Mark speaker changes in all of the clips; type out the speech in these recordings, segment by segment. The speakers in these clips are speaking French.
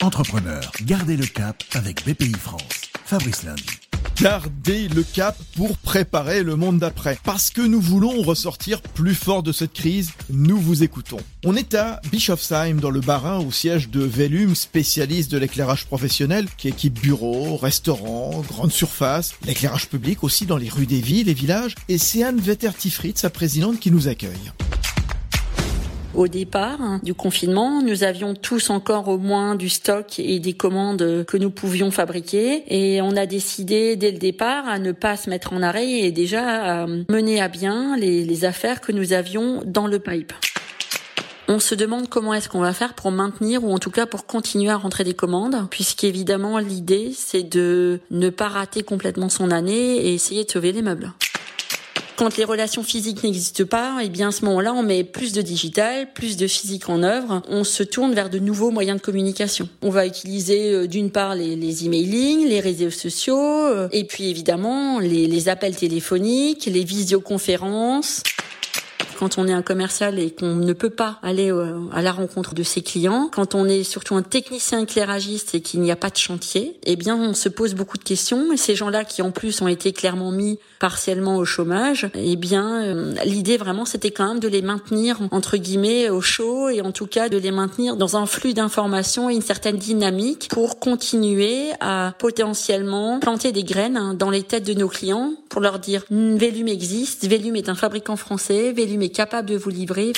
Speaker 1: Entrepreneur, gardez le cap avec BPI France. Fabrice Lundi.
Speaker 2: Gardez le cap pour préparer le monde d'après. Parce que nous voulons ressortir plus fort de cette crise, nous vous écoutons. On est à Bischofsheim, dans le Bas-Rhin, au siège de Velum, spécialiste de l'éclairage professionnel, qui équipe bureaux, restaurants, grandes surfaces, l'éclairage public aussi dans les rues des villes et villages. Et c'est Anne Vetter-Tifrit, sa présidente, qui nous accueille.
Speaker 3: Au départ du confinement, nous avions tous encore au moins du stock et des commandes que nous pouvions fabriquer et on a décidé dès le départ à ne pas se mettre en arrêt et déjà à mener à bien les, les affaires que nous avions dans le pipe. On se demande comment est-ce qu'on va faire pour maintenir ou en tout cas pour continuer à rentrer des commandes, puisqu'évidemment l'idée c'est de ne pas rater complètement son année et essayer de sauver les meubles. Quand les relations physiques n'existent pas, eh bien à ce moment-là, on met plus de digital, plus de physique en œuvre. On se tourne vers de nouveaux moyens de communication. On va utiliser euh, d'une part les, les emailing, les réseaux sociaux, euh, et puis évidemment les, les appels téléphoniques, les visioconférences quand on est un commercial et qu'on ne peut pas aller euh, à la rencontre de ses clients, quand on est surtout un technicien éclairagiste et qu'il n'y a pas de chantier, eh bien on se pose beaucoup de questions. Et ces gens-là qui en plus ont été clairement mis partiellement au chômage, eh bien euh, l'idée vraiment c'était quand même de les maintenir entre guillemets au chaud et en tout cas de les maintenir dans un flux d'informations et une certaine dynamique pour continuer à potentiellement planter des graines hein, dans les têtes de nos clients pour leur dire Velum existe, Velum est un fabricant français, Velum capable de vous livrer.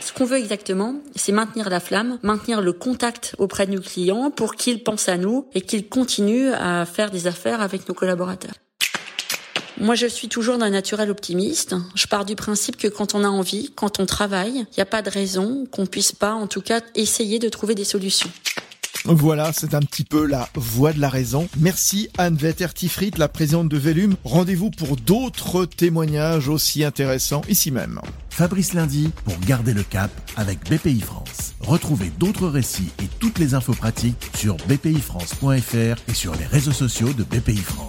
Speaker 3: Ce qu'on veut exactement, c'est maintenir la flamme, maintenir le contact auprès de nos clients pour qu'ils pensent à nous et qu'ils continuent à faire des affaires avec nos collaborateurs. Moi, je suis toujours d'un naturel optimiste. Je pars du principe que quand on a envie, quand on travaille, il n'y a pas de raison qu'on puisse pas, en tout cas, essayer de trouver des solutions.
Speaker 2: Voilà, c'est un petit peu la voix de la raison. Merci Anne Vetter-Tifrit, la présidente de Velum. Rendez-vous pour d'autres témoignages aussi intéressants ici même.
Speaker 1: Fabrice Lundi pour garder le cap avec BPI France. Retrouvez d'autres récits et toutes les infos pratiques sur bpifrance.fr et sur les réseaux sociaux de BPI France.